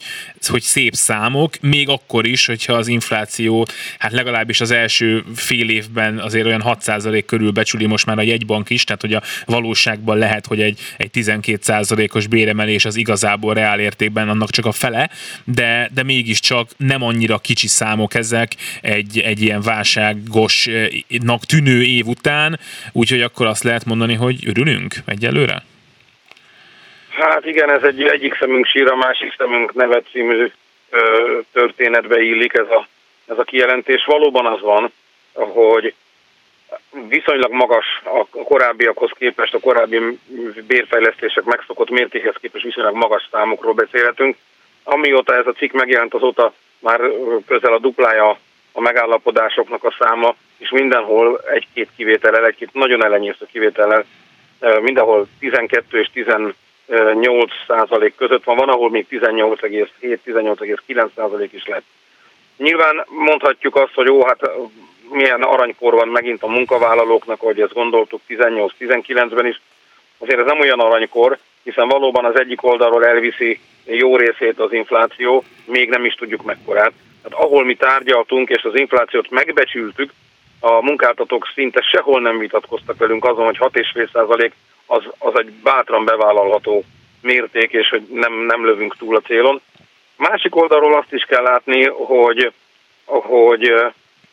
hogy szép számok, még akkor is, hogyha az infláció, hát legalábbis az első fél évben azért olyan 6% körül becsüli most már a jegybank is, tehát hogy a valóságban lehet, hogy egy, egy 12%-os béremelés az igazából reál értékben annak csak a fele, de, de mégiscsak nem annyira kicsi számok ezek egy, egy ilyen válságosnak tűnő év után, úgyhogy akkor azt lehet mondani, hogy örülünk egyelőre? Hát igen, ez egy egyik szemünk sír, a másik szemünk nevet című ö, történetbe illik ez a, ez a kijelentés. Valóban az van, hogy viszonylag magas a korábbiakhoz képest, a korábbi bérfejlesztések megszokott mértékhez képest viszonylag magas számokról beszélhetünk. Amióta ez a cikk megjelent, azóta már közel a duplája a megállapodásoknak a száma, és mindenhol egy-két kivétellel, egy-két nagyon elenyésző kivétellel, mindenhol 12 és 18 százalék között van, van, ahol még 18,7-18,9 százalék is lett. Nyilván mondhatjuk azt, hogy jó, hát milyen aranykor van megint a munkavállalóknak, hogy ezt gondoltuk 18-19-ben is, azért ez nem olyan aranykor, hiszen valóban az egyik oldalról elviszi jó részét az infláció, még nem is tudjuk mekkorát. Tehát ahol mi tárgyaltunk és az inflációt megbecsültük, a munkáltatók szinte sehol nem vitatkoztak velünk azon, hogy 6,5% az, az egy bátran bevállalható mérték, és hogy nem, nem lövünk túl a célon. Másik oldalról azt is kell látni, hogy, hogy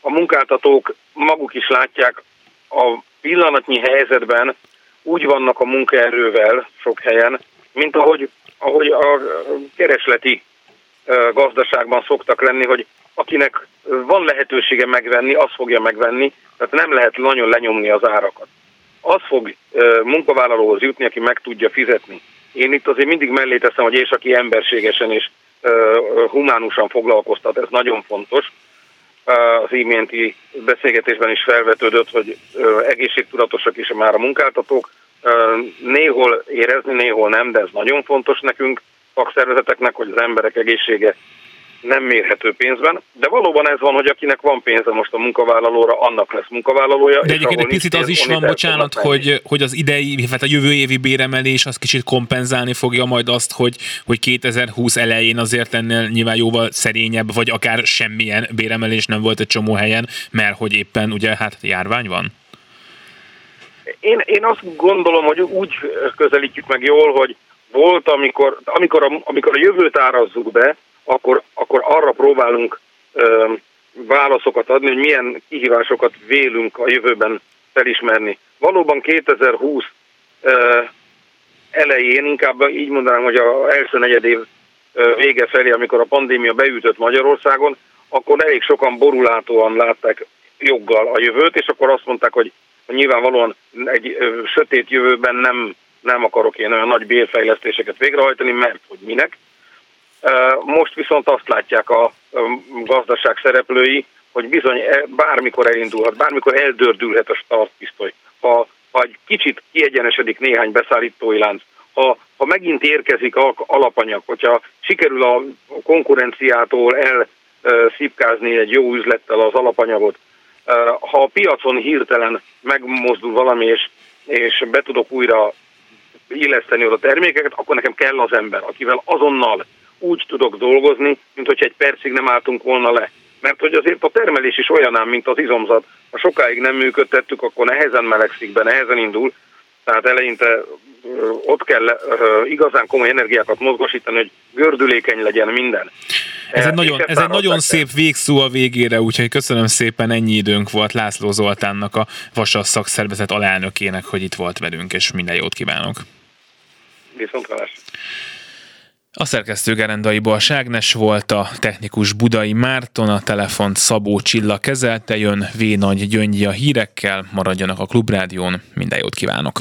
a munkáltatók maguk is látják a pillanatnyi helyzetben úgy vannak a munkaerővel sok helyen, mint ahogy, ahogy a keresleti gazdaságban szoktak lenni, hogy akinek van lehetősége megvenni, az fogja megvenni, tehát nem lehet nagyon lenyomni az árakat. Az fog munkavállalóhoz jutni, aki meg tudja fizetni. Én itt azért mindig mellé teszem, hogy és aki emberségesen és humánusan foglalkoztat, ez nagyon fontos. Az iménti beszélgetésben is felvetődött, hogy egészségtudatosak is már a munkáltatók, Néhol érezni, néhol nem, de ez nagyon fontos nekünk, szakszervezeteknek, hogy az emberek egészsége nem mérhető pénzben, de valóban ez van, hogy akinek van pénze most a munkavállalóra, annak lesz munkavállalója. De egyébként egy picit az is van, bocsánat, hogy, hogy az idei, hát a jövő évi béremelés az kicsit kompenzálni fogja majd azt, hogy, hogy 2020 elején azért ennél nyilván jóval szerényebb, vagy akár semmilyen béremelés nem volt egy csomó helyen, mert hogy éppen ugye hát járvány van. Én, én azt gondolom, hogy úgy közelítjük meg jól, hogy volt, amikor, amikor, a, amikor a jövőt árazzuk be, akkor, akkor arra próbálunk ö, válaszokat adni, hogy milyen kihívásokat vélünk a jövőben felismerni. Valóban 2020 ö, elején, inkább így mondanám, hogy az első negyed év vége felé, amikor a pandémia beütött Magyarországon, akkor elég sokan borulátóan látták joggal a jövőt, és akkor azt mondták, hogy nyilvánvalóan egy sötét jövőben nem, nem akarok én olyan nagy bérfejlesztéseket végrehajtani, mert hogy minek. Most viszont azt látják a gazdaság szereplői, hogy bizony e, bármikor elindulhat, bármikor eldördülhet a startpisztoly. Ha, ha egy kicsit kiegyenesedik néhány beszállítói lánc, ha, ha megint érkezik a alapanyag, hogyha sikerül a konkurenciától elszipkázni egy jó üzlettel az alapanyagot, ha a piacon hirtelen megmozdul valami, és, és be tudok újra illeszteni oda termékeket, akkor nekem kell az ember, akivel azonnal úgy tudok dolgozni, mint hogyha egy percig nem álltunk volna le. Mert hogy azért a termelés is olyan ám, mint az izomzat. Ha sokáig nem működtettük, akkor nehezen melegszik be, nehezen indul. Tehát eleinte ott kell igazán komoly energiákat mozgosítani, hogy gördülékeny legyen minden. Ez egy nagyon, ez egy nagyon szép végszó a végére, úgyhogy köszönöm szépen, ennyi időnk volt László Zoltánnak, a Vasas szakszervezet alelnökének, hogy itt volt velünk, és minden jót kívánok. Viszont A szerkesztő Gerendai Balságnes volt, a technikus Budai Márton, a telefont Szabó Csilla kezelte, jön V. Nagy Gyöngyi a hírekkel, maradjanak a Klubrádión, minden jót kívánok!